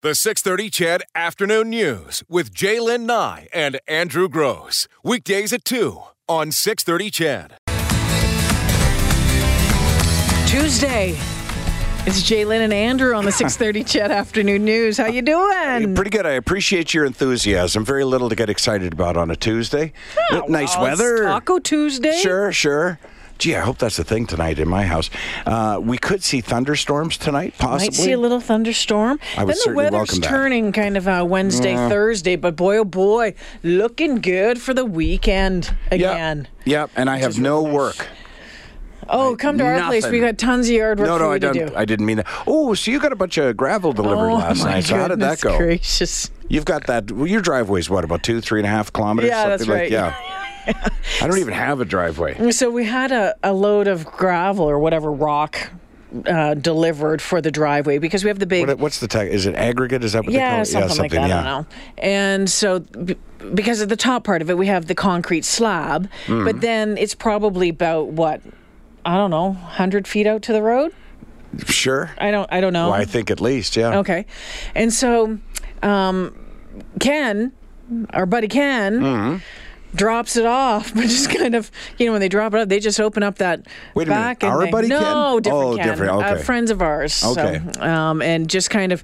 The 630 CHED Afternoon News with Jaylen Nye and Andrew Grose. Weekdays at 2 on 630 CHED. Tuesday. It's Jaylen and Andrew on the 630 CHED Afternoon News. How you doing? Uh, pretty good. I appreciate your enthusiasm. Very little to get excited about on a Tuesday. Oh, nice well, it's weather. Taco Tuesday. Sure, sure. Gee, I hope that's the thing tonight in my house. Uh, we could see thunderstorms tonight, possibly. Might see a little thunderstorm. I would then the weather's welcome that. turning kind of uh, Wednesday, Thursday, but boy, oh boy, looking good for the weekend again. Yep. Yep. And I have no work. Oh, come to our place. We Nothing. got tons of yard work No, for no, you I don't. do. I didn't mean that. Oh, so you got a bunch of gravel delivered oh, last night. So how did that go? Gracious. You've got that. Well, your driveway's what about two, three and a half kilometers? Yeah, that's like- right. Yeah. I don't even have a driveway. So we had a, a load of gravel or whatever rock uh, delivered for the driveway because we have the big What, what's the tag? Is it aggregate? Is that what they call yeah, it? something, like that. I don't know. And so, b- because of the top part of it, we have the concrete slab, Mm-hmm. but then it's probably about what I don't know, hundred feet out to the road. Sure. I don't. I don't know. Well, I think at least, yeah. Okay, and so um, Ken, our buddy Ken. Mm-hmm. Drops it off, but just kind of, you know, when they drop it up, they just open up that Wait a minute, back and our they- buddy Ken? no, different Oh, Ken, different, uh, friends of ours. So, Okay. um, and just kind of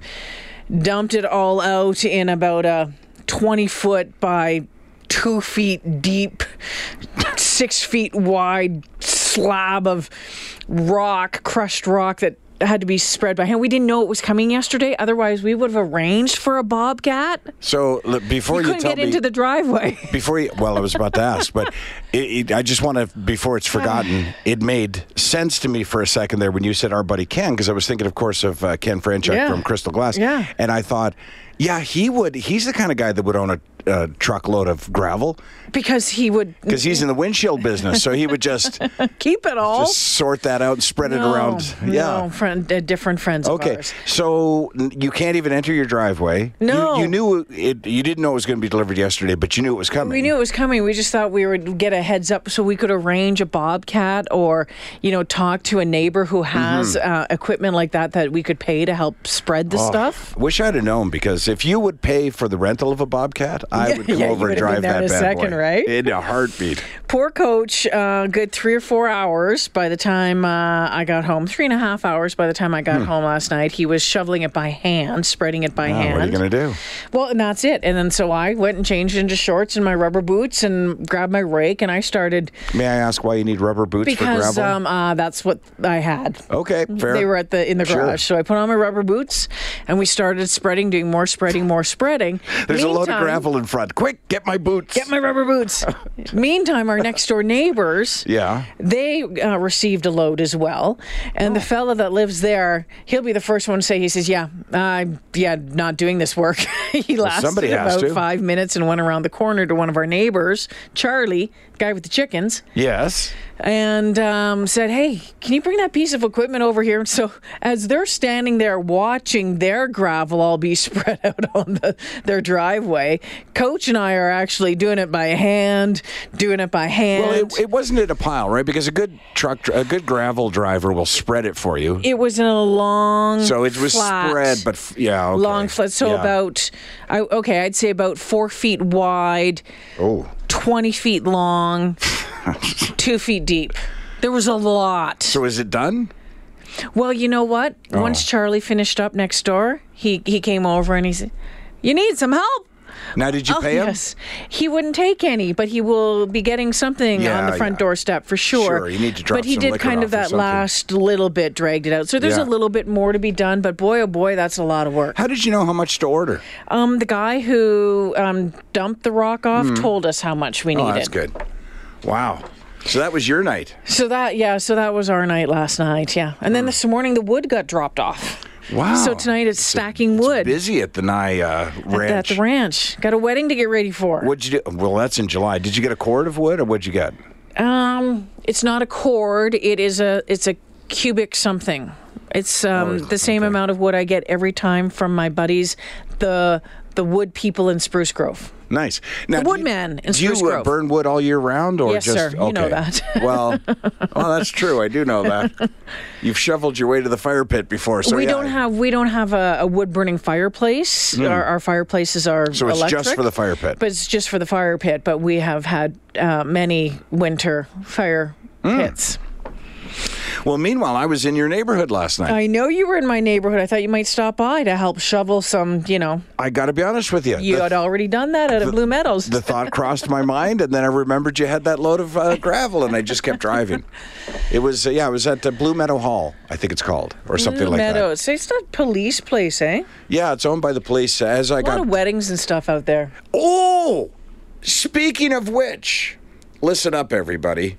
dumped it all out in about a 20 foot by two feet deep, six feet wide slab of rock, crushed rock that had to be spread by hand. We didn't know it was coming yesterday. Otherwise, we would have arranged for a bobcat. So look, before you couldn't tell get me, into the driveway. before you, well, I was about to ask, but it, it, I just want to, before it's forgotten, it made sense to me for a second there when you said our buddy Ken, because I was thinking, of course, of uh, Ken Franchuk Yeah. from Crystal Glass, Yeah. and I thought, yeah, he would. He's the kind of guy that would own a, a truckload of gravel because he would because he's in the windshield business, so he would just keep it all. just sort that out and spread it around. Yeah. no, friend, uh, different friends Okay, so you can't even enter your driveway. No. you, knew it. You didn't know it was going to be delivered yesterday, but you knew it was coming. We knew it was coming. We just thought we would get a heads up so we could arrange a bobcat or, you know, talk to a neighbor who has Mm-hmm. uh, equipment like that that we could pay to help spread Oh. the stuff. Wish I'd have known because if you would pay for the rental of a Bobcat, I would come yeah, over and drive that in a bad second, boy. right? In a heartbeat. Poor coach, uh, good three or four hours by the time uh, I got home. Three and a half hours by the time I got home last night. He was shoveling it by hand, spreading it by Oh, hand. what are you going to do? Well, and that's it. And then so I went and changed into shorts and my rubber boots and grabbed my rake and I started May I ask why you need rubber boots for because gravel? um, uh, that's what I had. okay, fair. They were at the in the Sure. garage, so I put on my rubber boots and we started spreading, doing more spreading, more spreading. There's a load of gravel in front. Quick, get my boots. Get my rubber boots. Meantime, our next door neighbors, Yeah. they uh, received a load as well, and Oh. the fella that lives there, he'll be the first one to say, he says, "Yeah, I'm yeah not doing this work." he lasted somebody about to. five minutes and went around the corner to one of our neighbors, Charlie, guy with the chickens Yes. and um, said, "Hey, can you bring that piece of equipment over here?" And so, as they're standing there watching their gravel all be spread out on the, their driveway, Coach and I are actually doing it by hand, doing it by hand. Well, it, it wasn't in a pile, right? Because a good truck, a good gravel driver will spread it for you. It was in a long, so it was flat, spread, but f- yeah, okay. long flat. So Yeah. about, I, okay, I'd say about four feet wide, oh, twenty feet long, two feet deep. There was a lot. so is it done? Well, you know what? Oh. Once Charlie finished up next door, he he came over and he said, "You need some help." Now, did you oh, pay him? yes. He wouldn't take any, but he will be getting something Yeah, on the front yeah. doorstep for sure. Sure, you need to drop But he did kind of that last little bit, dragged it out. So there's Yeah. a little bit more to be done, but boy, oh boy, that's a lot of work. How did you know how much to order? Um, the guy who um, dumped the rock off told us how much we Hmm. Oh, needed. that's good. Wow. So that was your night. So that yeah, so that was our night last night, yeah. And then this morning the wood got dropped off. Wow. So tonight it's stacking wood. Busy at the Nye uh, ranch. At the ranch. Got a wedding to get ready for. What'd you do? Well, that's in July. Did you get a cord of wood, or what'd you get? Um, it's not a cord. It is a. It's a cubic something. It's um, the same okay. amount of wood I get every time from my buddies, the the wood people in Spruce Grove. Nice. Now, The do you- Woodman in Do you uh, burn wood all year round, or Yes, just sir. You know okay. that. well, well, that's true. I do know that. You've shoveled your way to the fire pit before, so we yeah. don't have we don't have a, a wood burning fireplace. Our, our fireplaces are So it's electric, just for the fire pit. But it's just for the fire pit. But we have had uh, many winter fire Hmm. pits. Well, meanwhile, I was in your neighborhood last night. I know you were in my neighborhood. I thought you might stop by to help shovel some. You know, I got to be honest with you. you the, had already done that out of Blue Meadows. the thought crossed my mind, and then I remembered you had that load of uh, gravel, and I just kept driving. It was uh, yeah, it was at uh, Blue Meadow Hall, I think it's called, or something Blue like that. Meadows. It's not police place, eh? Yeah, it's owned by the police. As I A lot got of weddings and stuff out there. Oh, speaking of which, listen up, everybody.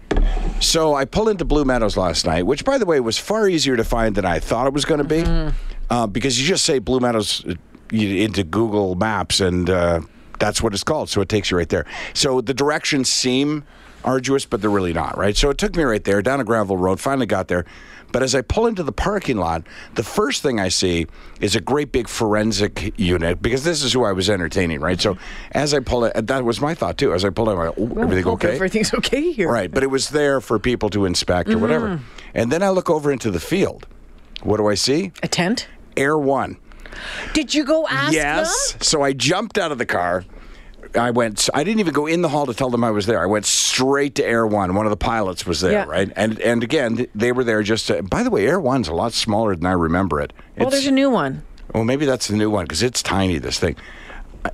So I pulled into Blue Meadows last night, which, by the way, was far easier to find than I thought it was going to be, uh, because you just say Blue Meadows uh, into Google Maps, and uh, that's what it's called. So it takes you right there. So the directions seem arduous, but they're really not, right? So it took me right there down a gravel road. Finally got there. But as I pull into the parking lot, the first thing I see is a great big forensic unit because this is who I was entertaining, right? So as I pull it, that was my thought too. As I pulled it, I'm like, "Ooh, everything okay? Everything's okay here. Right, but it was there for people to inspect or whatever. Mm. And then I look over into the field. What do I see? A tent. Air One. Did you go ask yes. them? So I jumped out of the car. I went. I didn't even go in the hall to tell them I was there. I went straight to Air One. One of the pilots was there, Yeah. right? And and again, they were there just. To, by the way, Air One's a lot smaller than I remember it. Well, there's a new one. Well, maybe that's the new one because it's tiny, this thing.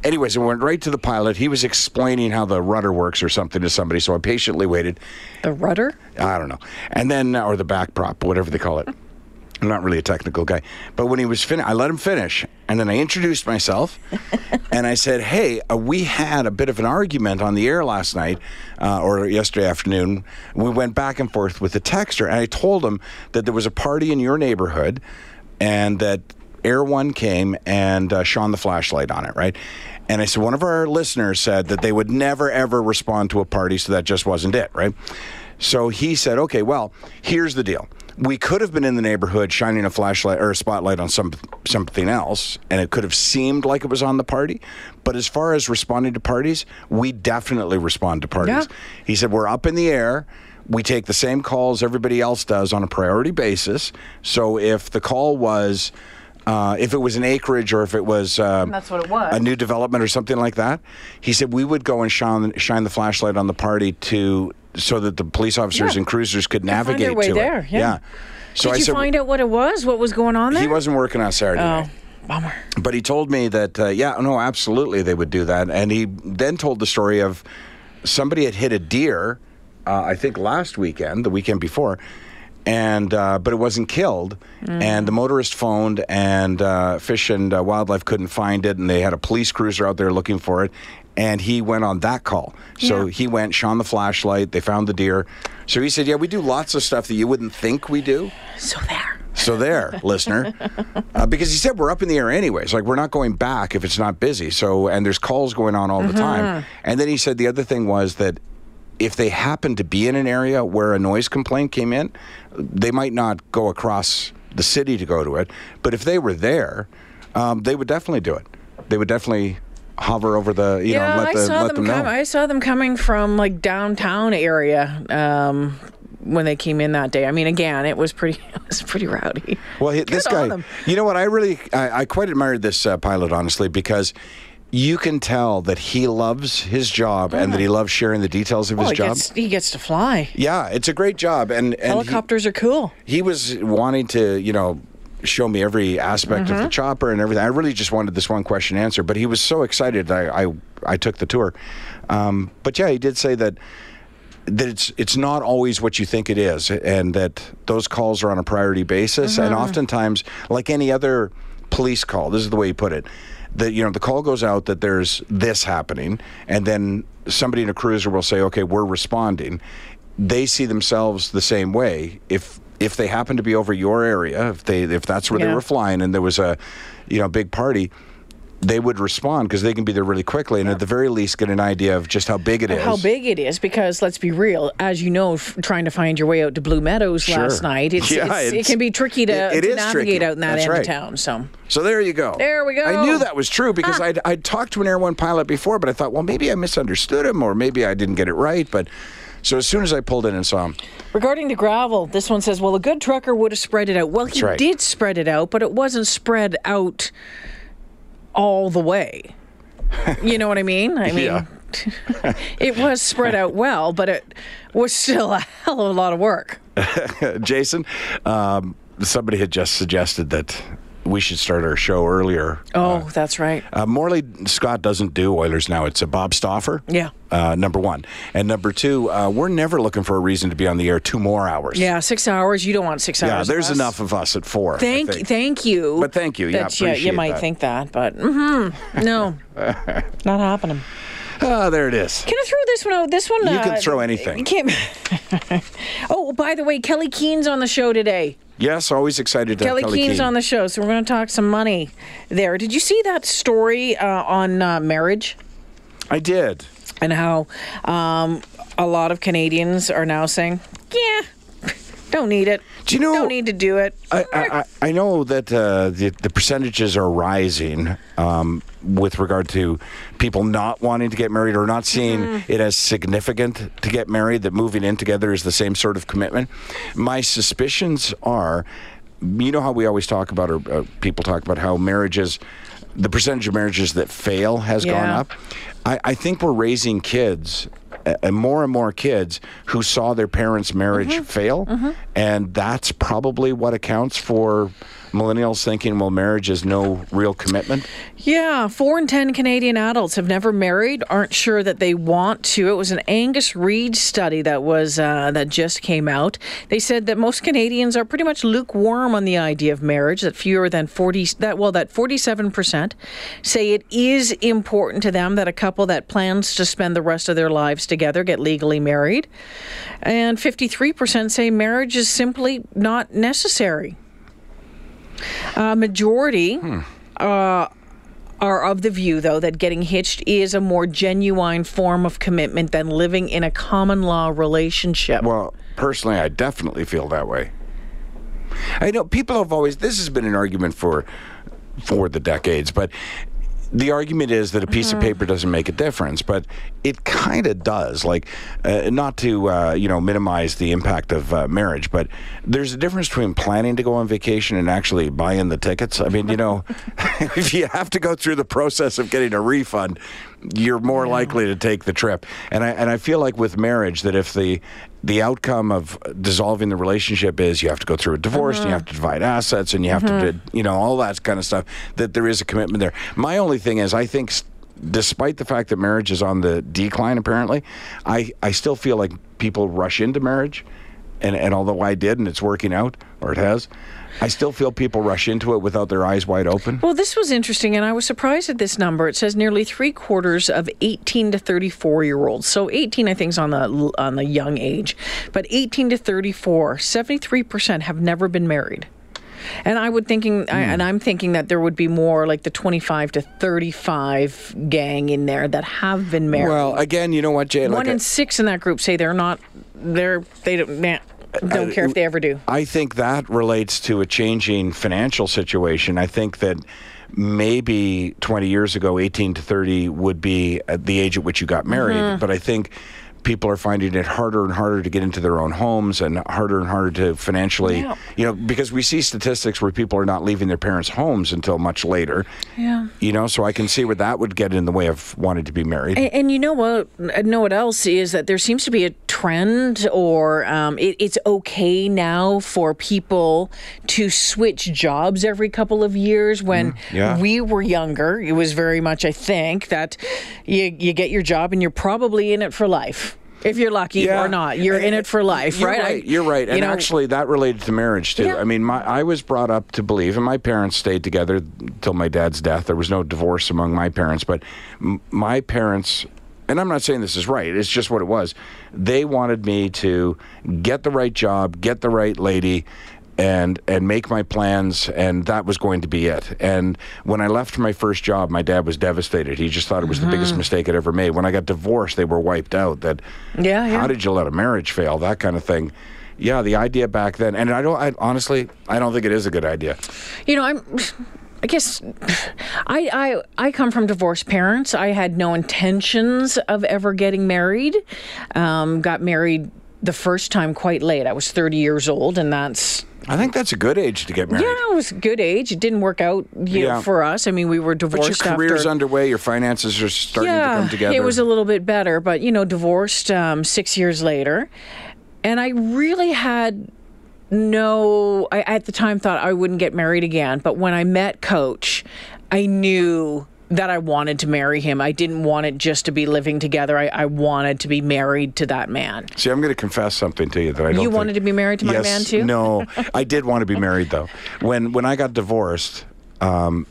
Anyways, I went right to the pilot. He was explaining how the rudder works or something to somebody, so I patiently waited. The rudder. I don't know. And then, uh, or the back prop, whatever they call it. I'm not really a technical guy. But when he was finished, I let him finish. And then I introduced myself and I said, Hey, uh, we had a bit of an argument on the air last night uh, or yesterday afternoon. We went back and forth with the texter. And I told him that there was a party in your neighborhood and that Air One came and uh, shone the flashlight on it, right? And I said, one of our listeners said that they would never, ever respond to a party, so that just wasn't it, right? So he said, okay, well, here's the deal. We could have been in the neighborhood shining a flashlight or a spotlight on some something else, and it could have seemed like it was on the party. But as far as responding to parties, we definitely respond to parties. Yeah. He said, we're up in the air. We take the same calls everybody else does on a priority basis. So if the call was, uh, if it was an acreage or if it was, um, That's what it was. a new development or something like that, he said we would go and shine shine the flashlight on the party to so that the police officers Yeah. and cruisers could navigate find way to there, it. yeah. So Did I you said find out what it was? What was going on there? he wasn't working on Saturday Oh, night. bummer. But he told me that, uh, yeah, no, absolutely, they would do that. And he then told the story of somebody had hit a deer, uh, I think last weekend, the weekend before, and uh, but it wasn't killed. And the motorist phoned, and uh, Fish and uh, Wildlife couldn't find it, and they had a police cruiser out there looking for it. And he went on that call. So Yeah. he went, shone the flashlight, they found the deer. So he said, Yeah, we do lots of stuff that you wouldn't think we do. So there. So there, listener, uh, because he said we're up in the air anyways. Like we're not going back if it's not busy. So and there's calls going on all the time. And then he said the other thing was that if they happen to be in an area where a noise complaint came in, they might not go across the city to go to it. But if they were there, um, they would definitely do it. They would definitely hover over the you yeah, know let I the saw let them. them know. come, I saw them coming from like downtown area um, when they came in that day. I mean, again, it was pretty. It was pretty rowdy. Well, he, this guy, you know what? I really, I, I quite admired this uh, pilot, honestly, because you can tell that he loves his job and that he ah. loves sharing the details of his he job. gets he gets to fly. yeah, it's a great job, and and he- Helicopters are cool. he was wanting to, you know, show me every aspect of the mm-hmm. chopper and everything. I really just wanted this one question answered, but he was so excited. I I, I took the tour, um, but yeah, he did say that that it's it's not always what you think it is, and that those calls are on a priority basis, and mm-hmm. oftentimes, like any other police call, this is the way he put it. That you know the call goes out that there's this happening, and then somebody in a cruiser will say, "Okay, we're responding." They see themselves the same way. If if they happen to be over your area, if they if that's where they were flying, and there was a you know big party, they would respond because they can be there really quickly and at the very least get an idea of just how big it is. How big it is, because let's be real, as you know, f- trying to find your way out to Blue Meadows last night, it's, Yeah, it's, it can be tricky to, it- to navigate tricky. out in that That's end right. of town. So So there you go. There we go. I knew that was true because ah. I'd, I'd talked to an Air One pilot before, but I thought, well, maybe I misunderstood him or maybe I didn't get it right. But so as soon as I pulled in and saw him, regarding the gravel, this one says, well, a good trucker would have spread it out. Well, he right. did spread it out, but it wasn't spread out all the way. You know what I mean? I mean, Yeah. it was spread out well, but it was still a hell of a lot of work. Jason, um, somebody had just suggested that we should start our show earlier. Oh, that's right. Uh, Morley Scott doesn't do Oilers now. It's a Bob Stauffer. Yeah. Uh, number one. And number two, uh, we're never looking for a reason to be on the air two more hours. Yeah, six hours. You don't want six Yeah, hours. Yeah, there's of enough of us at four. Thank, thank you. But thank you. Yeah, That- you might that. think that, but mhm, no, not happening. Ah, there it is. Can I throw this one out? This one. You uh, can throw anything. oh, by the way, Kelly Keehn's on the show today. Yes, always excited to Kelly, Kelly Keehn's Keehn. on the show, so we're going to talk some money there. Did you see that story uh, on uh, marriage I did. and how um, a lot of Canadians are now saying, "Yeah, don't need it. Do you know- Don't need to do it." I, I, I know that uh, the, the percentages are rising um, with regard to people not wanting to get married or not seeing Mm-hmm. it as significant to get married, that moving in together is the same sort of commitment. My suspicions are you know how we always talk about, or uh, people talk about how marriages, the percentage of marriages that fail has gone up. I, I think we're raising kids, and more and more kids who saw their parents' marriage Mm-hmm. fail, and that's probably what accounts for millennials thinking, well, marriage is no real commitment. Yeah, four in ten Canadian adults have never married, aren't sure that they want to. It was an Angus Reid study that was uh, that just came out. They said that most Canadians are pretty much lukewarm on the idea of marriage. That fewer than forty that well that forty seven percent say it is important to them that a couple that plans to spend the rest of their lives together get legally married, and fifty three percent say marriage is simply not necessary. A majority uh, are of the view, though, that getting hitched is a more genuine form of commitment than living in a common law relationship. Well, personally, I definitely feel that way. I know people have always. This has been an argument for for the decades, but the argument is that a piece of paper doesn't make a difference, but it kind of does. Like, uh, not to uh, you know minimize the impact of uh, marriage, but there's a difference between planning to go on vacation and actually buying the tickets. I mean, you know, if you have to go through the process of getting a refund, you're more likely to take the trip. And I and I feel like with marriage that if the the outcome of dissolving the relationship is you have to go through a divorce and you mm-hmm. have to divide assets and you have to mm-hmm. do, you know all that kind of stuff that there is a commitment there. My only thing is i think despite the fact that marriage is on the decline apparently i i still feel like people rush into marriage and and although i did and it's working out or it has i still feel people rush into it without their eyes wide open Well, this was interesting, and I was surprised at this number. It says nearly three quarters of 18 to 34 year olds. So 18, I think, is on the on the young age, but 18 to 34, 73 percent have never been married. And I would thinking, I, hmm. and I'm thinking that there would be more like the 25 to 35 gang in there that have been married. well again you know what jay One like in I- six in that group say they're not. They're they don't. Nah, don't care if they ever do. I think that relates to a changing financial situation. I think that maybe 20 years ago, 18 to 30 would be at the age at which you got married. Mm-hmm. But I think people are finding it harder and harder to get into their own homes and harder and harder to financially, Yeah. you know, because we see statistics where people are not leaving their parents' homes until much later. Yeah. You know, so I can see where that would get in the way of wanting to be married. And, and you know what? I know what else is that there seems to be a trend, or um, it, it's okay now for people to switch jobs every couple of years. When yeah. we were younger, it was very much, I think, that you you get your job and you're probably in it for life. If you're lucky or not, you're in it for life, You're right? I- You're right. you And know, actually, that related to marriage too. Yeah. I mean, my I was brought up to believe, and my parents stayed together till my dad's death. There was no divorce among my parents, but m- my parents. And I'm not saying this is right. It's just what it was. They wanted me to get the right job, get the right lady, and and make my plans and that was going to be it and when i left my first job my dad was devastated he just thought it was the biggest mistake i'd ever made when i got divorced they were wiped out that Yeah, yeah. how did you let a marriage fail that kind of thing yeah the idea back then and i don't I, honestly i don't think it is a good idea You know, I'm. I guess I, I I come from divorced parents. I had no intentions of ever getting married. Um, got married the first time quite late. I was 30 years old, and that's i think that's a good age to get married yeah, it was a good age. It didn't work out you know, for us. I mean, we were divorced. but your career's after. underway your finances are starting to come together It was a little bit better, but you know, divorced um, six years later, and I really had no. I at the time thought I wouldn't get married again, but when I met Coach, I knew that I wanted to marry him. I didn't want it just to be living together. I, I wanted to be married to that man. See, I'm going to confess something to you that I don't. You think- wanted to be married to my yes, man too? No, I did want to be married though. When when I got divorced, um,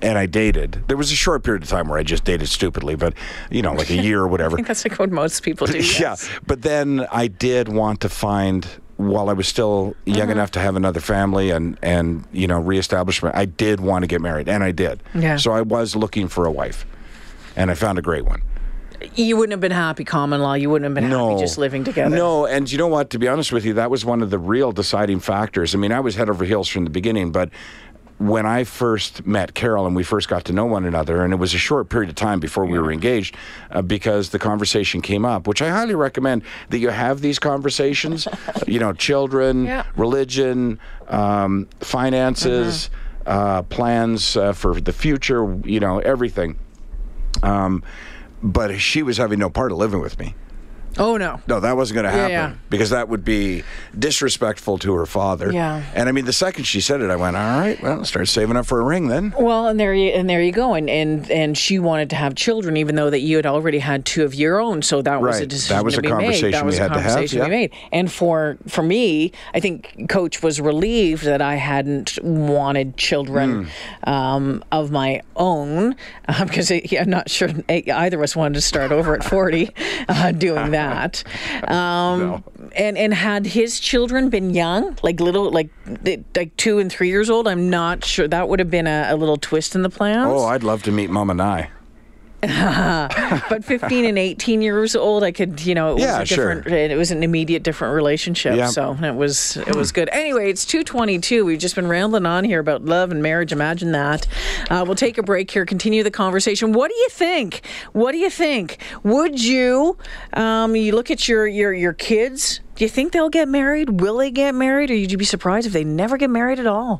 and I dated, there was a short period of time where I just dated stupidly, but you know, like a year or whatever. I think that's like what most people do. yeah, yes. but then I did want to find. While I was still young Uh-huh. enough to have another family and and you know reestablishment, I did want to get married, and I did. Yeah. So I was looking for a wife, and I found a great one. You wouldn't have been happy common law. You wouldn't have been happy just living together. No, and you know what? To be honest with you, that was one of the real deciding factors. I mean, I was head over heels from the beginning, but when I first met Carol and we first got to know one another, and it was a short period of time before we were engaged, uh, because the conversation came up, which I highly recommend that you have these conversations. you know, children, Yeah. religion, um, finances, uh, plans uh, for the future. You know, everything. Um, but she was having no part of living with me. Oh no. No, that wasn't going to happen yeah. because that would be disrespectful to her father. Yeah. And I mean, the second she said it, I went, "All right, well, start saving up for a ring then." Well, and there you and there you go, and and and she wanted to have children, even though that you had already had two of your own. So that was a decision That was to a be conversation made. That we was a had to have, conversation be yeah. made. And for for me, I think Coach was relieved that I hadn't wanted children Hmm. um, of my own because I'm not sure either of us wanted to start over at 40 uh, doing that. Um, No. And and had his children been young, like little, like like two and three years old, I'm not sure that would have been a, a little twist in the plans. Oh, I'd love to meet Mom and Nye. but 15 and 18 years old, I could, you know, it was Yeah, a sure. different, it was an immediate different relationship. Yeah. So it was, it was good. Anyway, it's 222. We've just been rambling on here about love and marriage. Imagine that. Uh, we'll take a break here, continue the conversation. What do you think? What do you think? Would you, um, you look at your, your, your kids, do you think they'll get married? Will they get married? Or would you be surprised if they never get married at all?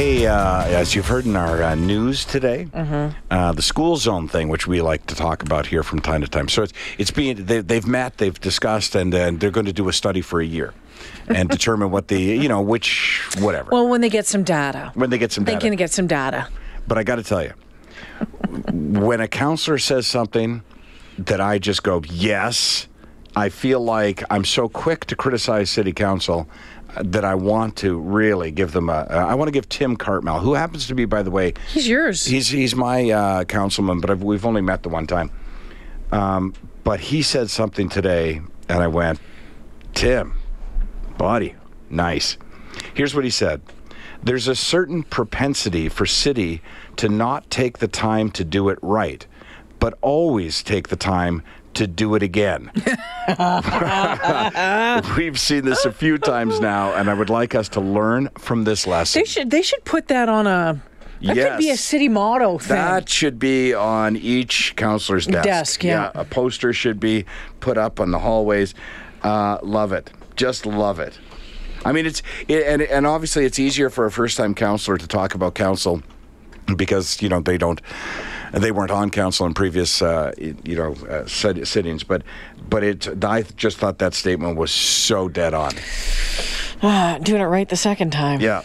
Hey, uh, as you've heard in our uh, news today, Mm-hmm. uh, the school zone thing, which we like to talk about here from time to time. So it's it's being they, they've met, they've discussed, and, and they're going to do a study for a year and determine what the you know which whatever Well, when they get some data. when they get some They data. They can get some data. But I got to tell you, when a counselor says something that I just go, yes, I feel like I'm so quick to criticize city council that I want to really give them a. Uh, I want to give Tim Cartmell, who happens to be, by the way, He's yours. he's he's my uh, councilman, but I've, we've only met the one time. Um, but he said something today, and I went, Tim, buddy, nice. Here's what he said. There's a certain propensity for city to not take the time to do it right, but always take the time to do it again. We've seen this a few times now, and I would like us to learn from this lesson. They should they should put that on a that could be a city motto thing. That should be on each counselor's desk. Desk, yeah. a poster should be put up on the hallways. Uh, love it. Just love it. I mean, it's it, and and obviously it's easier for a first-time counselor to talk about council because you know they don't they weren't on council in previous uh, you know uh, sittings, but but it I just thought that statement was so dead on. Ah, doing it right the second time. Yeah,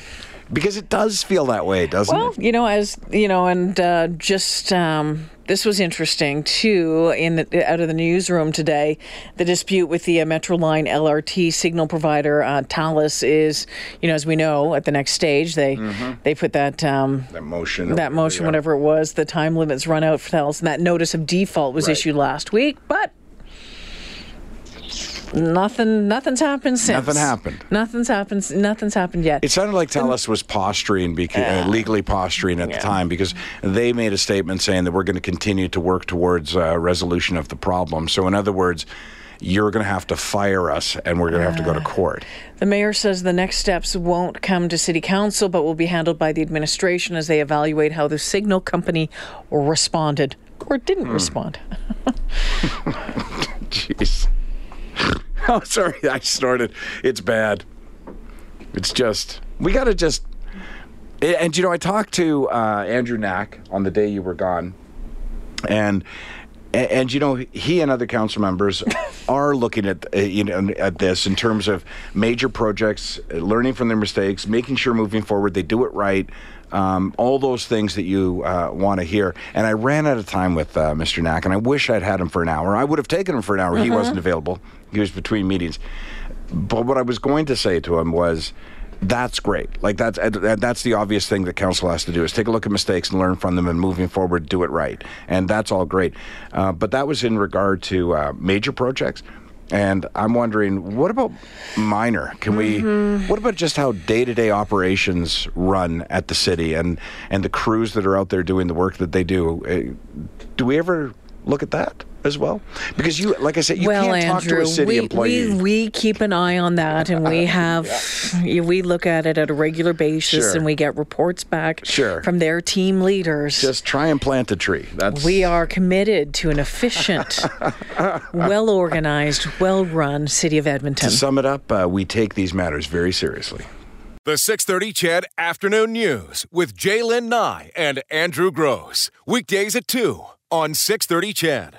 because it does feel that way, doesn't Well, it? Well, you know, as you know, and uh, just um, this was interesting too. In the, out of the newsroom today, the dispute with the uh, Metroline LRT signal provider uh, Thales is, you know, as we know, at the next stage they they put that um, That motion. that motion, yeah. whatever it was, the time limits run out for Thales, and that notice of default was Right. issued last week, but. Nothing. Nothing's happened since. Nothing happened. Nothing's happened. Nothing's happened yet. It sounded like Thales was posturing, beca- uh, legally posturing at the time, because they made a statement saying that we're going to continue to work towards uh, resolution of the problem. So, in other words, you're going to have to fire us, and we're going to have to go to court. The mayor says the next steps won't come to city council, but will be handled by the administration as they evaluate how the signal company responded or didn't respond. Jeez. Oh, sorry, I snorted. It's bad. It's just we got to just. And you know, I talked to uh, Andrew Knack on the day you were gone, and and, and you know, he and other council members are looking at uh, you know at this in terms of major projects, learning from their mistakes, making sure moving forward they do it right. Um, all those things that you uh, want to hear. And I ran out of time with uh, Mr. Knack, and I wish I'd had him for an hour. I would have taken him for an hour. He wasn't available. He was between meetings. But what I was going to say to him was, that's great. Like that's that's the obvious thing that council has to do is take a look at mistakes and learn from them, and moving forward, do it right. And that's all great. Uh, but that was in regard to uh, major projects. And I'm wondering, what about minor? Can we? What about just how day-to-day operations run at the city and and the crews that are out there doing the work that they do? Uh, do we ever look at that as well? Because you, like I said, you well, can't Andrew, talk to a city we, employee. we we keep an eye on that, and we have we look at it at a regular basis, Sure. and we get reports back Sure. from their team leaders. just try and plant a tree. That's we are committed to an efficient, well organized, well run city of Edmonton. To sum it up, uh, we take these matters very seriously. The 630 CHED Afternoon News with Jaylen Nye and Andrew Grose. Weekdays at 2 on 630 CHED.